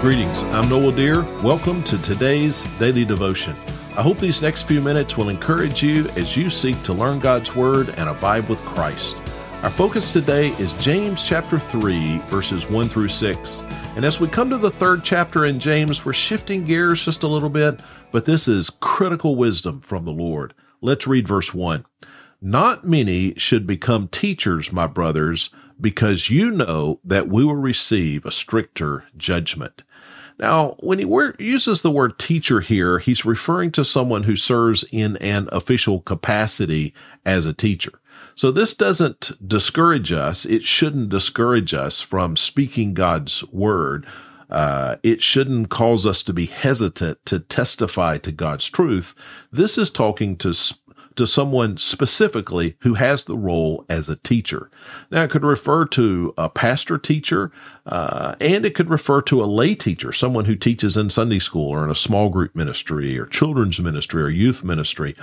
Greetings, I'm Noel Dear. Welcome to today's daily devotion. I hope these next few minutes will encourage you as you seek to learn God's Word and abide with Christ. Our focus today is James chapter 3, verses 1 through 6. And as we come to the third chapter in James, we're shifting gears just a little bit, but this is critical wisdom from the Lord. Let's read verse 1. Not many should become teachers, my brothers, because you know that we will receive a stricter judgment. Now, when he uses the word teacher here, he's referring to someone who serves in an official capacity as a teacher. So this doesn't discourage us. It shouldn't discourage us from speaking God's word. Uh, it shouldn't cause us to be hesitant to testify to God's truth. This is talking to to someone specifically who has the role as a teacher. Now, it could refer to a pastor teacher, uh, and it could refer to a lay teacher, someone who teaches in Sunday school or in a small group ministry or children's ministry or youth ministry.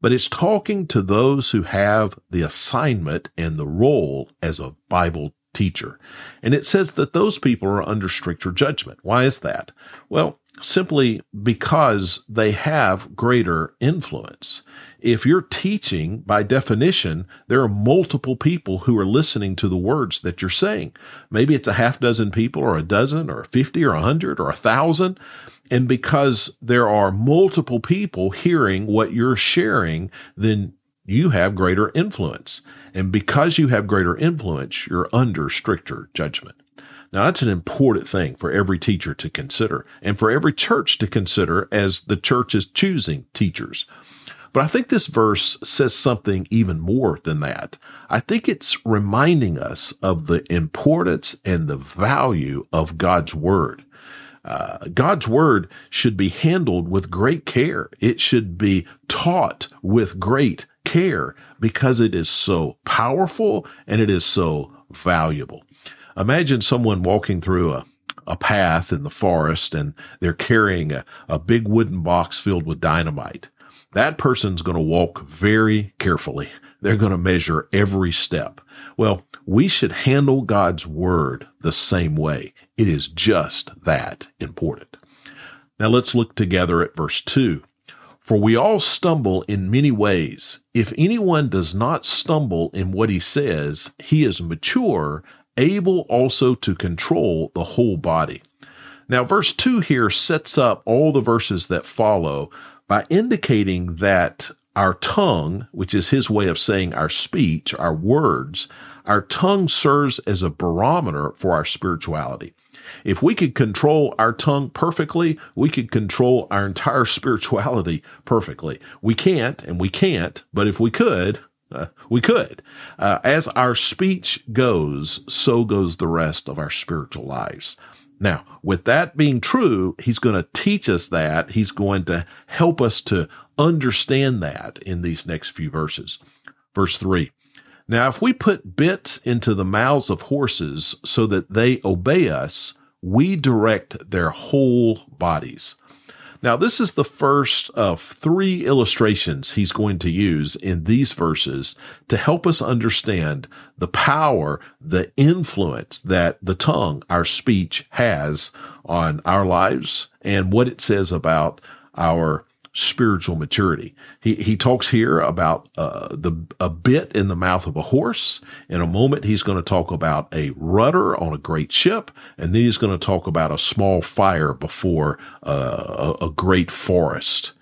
But it's talking to those who have the assignment and the role as a Bible teacher. And it says that those people are under stricter judgment. Why is that? Well, simply because they have greater influence. If you're teaching, by definition, there are multiple people who are listening to the words that you're saying. Maybe it's a half dozen people or a dozen or 50 or a hundred or a thousand. And because there are multiple people hearing what you're sharing, then you have greater influence. And because you have greater influence, you're under stricter judgment. Now, that's an important thing for every teacher to consider and for every church to consider as the church is choosing teachers. But I think this verse says something even more than that. I think it's reminding us of the importance and the value of God's word. Uh, God's word should be handled with great care. It should be taught with great care because it is so powerful and it is so valuable. Imagine someone walking through a, a path in the forest and they're carrying a, a big wooden box filled with dynamite. That person's going to walk very carefully. They're going to measure every step. Well, we should handle God's word the same way. It is just that important. Now let's look together at verse 2. For we all stumble in many ways. If anyone does not stumble in what he says, he is mature, able also to control the whole body. Now, verse 2 here sets up all the verses that follow by indicating that our tongue, which is his way of saying our speech, our words, our tongue serves as a barometer for our spirituality. If we could control our tongue perfectly, we could control our entire spirituality perfectly. We can't, and we can't, but if we could, uh, we could. Uh, as our speech goes, so goes the rest of our spiritual lives. Now, with that being true, he's going to teach us that. He's going to help us to understand that in these next few verses. Verse three. Now, if we put bits into the mouths of horses so that they obey us, we direct their whole bodies. Now, this is the first of three illustrations he's going to use in these verses to help us understand the power, the influence that the tongue, our speech, has on our lives and what it says about our spiritual maturity. He, he talks here about uh, the a bit in the mouth of a horse. In a moment, he's going to talk about a rudder on a great ship, and then he's going to talk about a small fire before uh, a, a, great forest.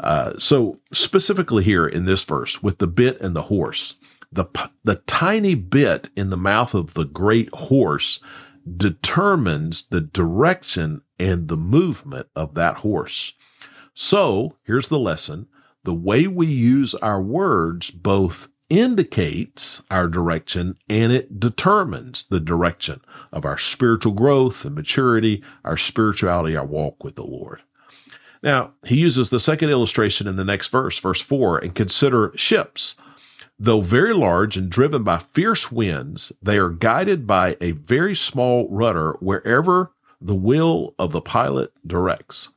Uh, so specifically here in this verse, with the bit and the horse, the the tiny bit in the mouth of the great horse determines the direction and the movement of that horse. So here's the lesson. The way we use our words both indicates our direction and it determines the direction of our spiritual growth and maturity, our spirituality, our walk with the Lord. Now, he uses the second illustration in the next verse, verse 4, and consider ships. Though very large and driven by fierce winds, they are guided by a very small rudder wherever the will of the pilot directs.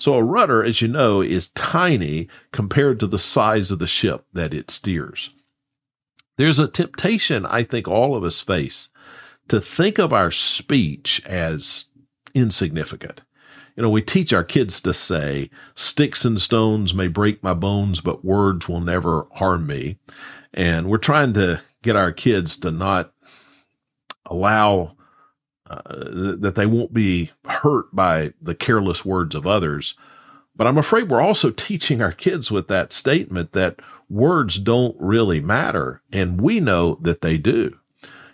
So a rudder, as you know, is tiny compared to the size of the ship that it steers. There's a temptation I think all of us face to think of our speech as insignificant. You know, we teach our kids to say, sticks and stones may break my bones, but words will never harm me. And we're trying to get our kids to not allow uh, that they won't be hurt by the careless words of others. But I'm afraid we're also teaching our kids with that statement that words don't really matter. And we know that they do.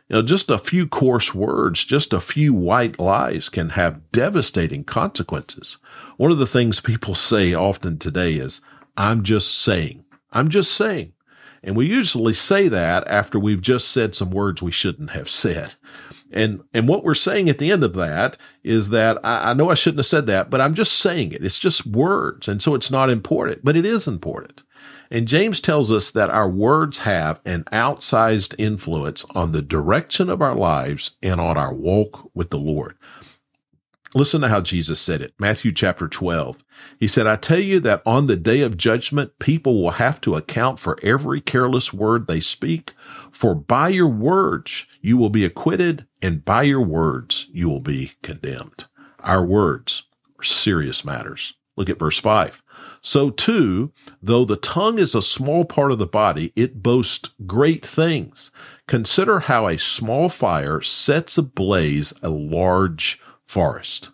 You know, just a few coarse words, just a few white lies can have devastating consequences. One of the things people say often today is, I'm just saying. I'm just saying. And we usually say that after we've just said some words we shouldn't have said. And, and what we're saying at the end of that is that I, I know I shouldn't have said that, but I'm just saying it. It's just words. And so it's not important, but it is important. And James tells us that our words have an outsized influence on the direction of our lives and on our walk with the Lord. Listen to how Jesus said it. Matthew chapter 12. He said, I tell you that on the day of judgment, people will have to account for every careless word they speak. For by your words, you will be acquitted, and by your words, you will be condemned. Our words are serious matters. Look at verse 5. So too, though the tongue is a small part of the body, it boasts great things. Consider how a small fire sets ablaze a large forest.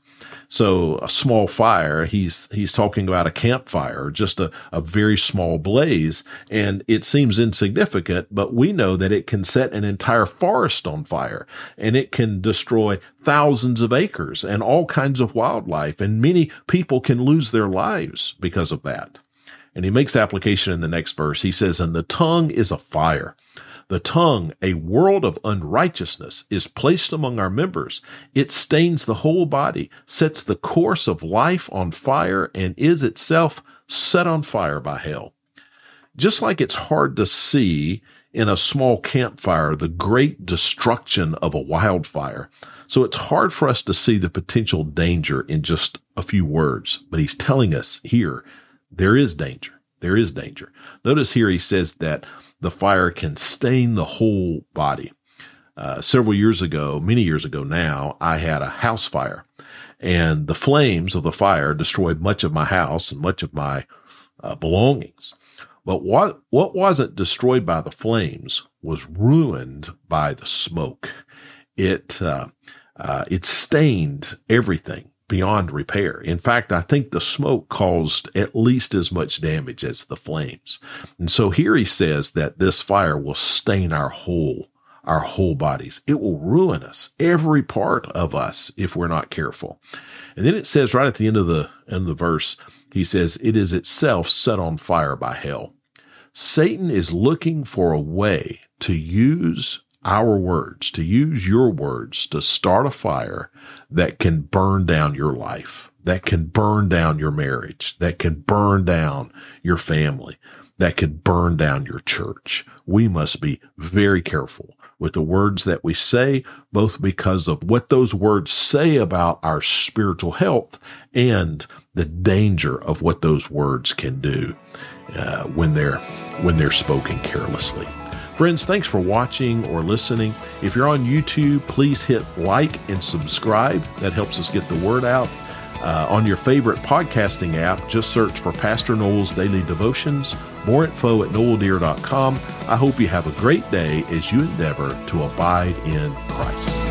So a small fire, he's, he's talking about a campfire, just a, a very small blaze. And it seems insignificant, but we know that it can set an entire forest on fire and it can destroy thousands of acres and all kinds of wildlife. And many people can lose their lives because of that. And he makes application in the next verse. He says, and the tongue is a fire the tongue, a world of unrighteousness, is placed among our members. It stains the whole body, sets the course of life on fire, and is itself set on fire by hell. Just like it's hard to see in a small campfire the great destruction of a wildfire, so it's hard for us to see the potential danger in just a few words. But he's telling us here there is danger. There is danger. Notice here he says that the fire can stain the whole body. Uh, several years ago, many years ago now, I had a house fire and the flames of the fire destroyed much of my house and much of my uh, belongings. But what, what wasn't destroyed by the flames was ruined by the smoke. It, uh, uh it stained everything beyond repair. In fact, I think the smoke caused at least as much damage as the flames. And so here he says that this fire will stain our whole our whole bodies. It will ruin us, every part of us, if we're not careful. And then it says right at the end of the end of the verse, he says, it is itself set on fire by hell. Satan is looking for a way to use our words, to use your words to start a fire that can burn down your life, that can burn down your marriage, that can burn down your family, that can burn down your church. We must be very careful with the words that we say, both because of what those words say about our spiritual health and the danger of what those words can do uh, when they're when they're spoken carelessly. Friends, thanks for watching or listening. If you're on YouTube, please hit like and subscribe. That helps us get the word out. Uh, on your favorite podcasting app, just search for Pastor Noel's Daily Devotions. More info at noeldear.com. I hope you have a great day as you endeavor to abide in Christ.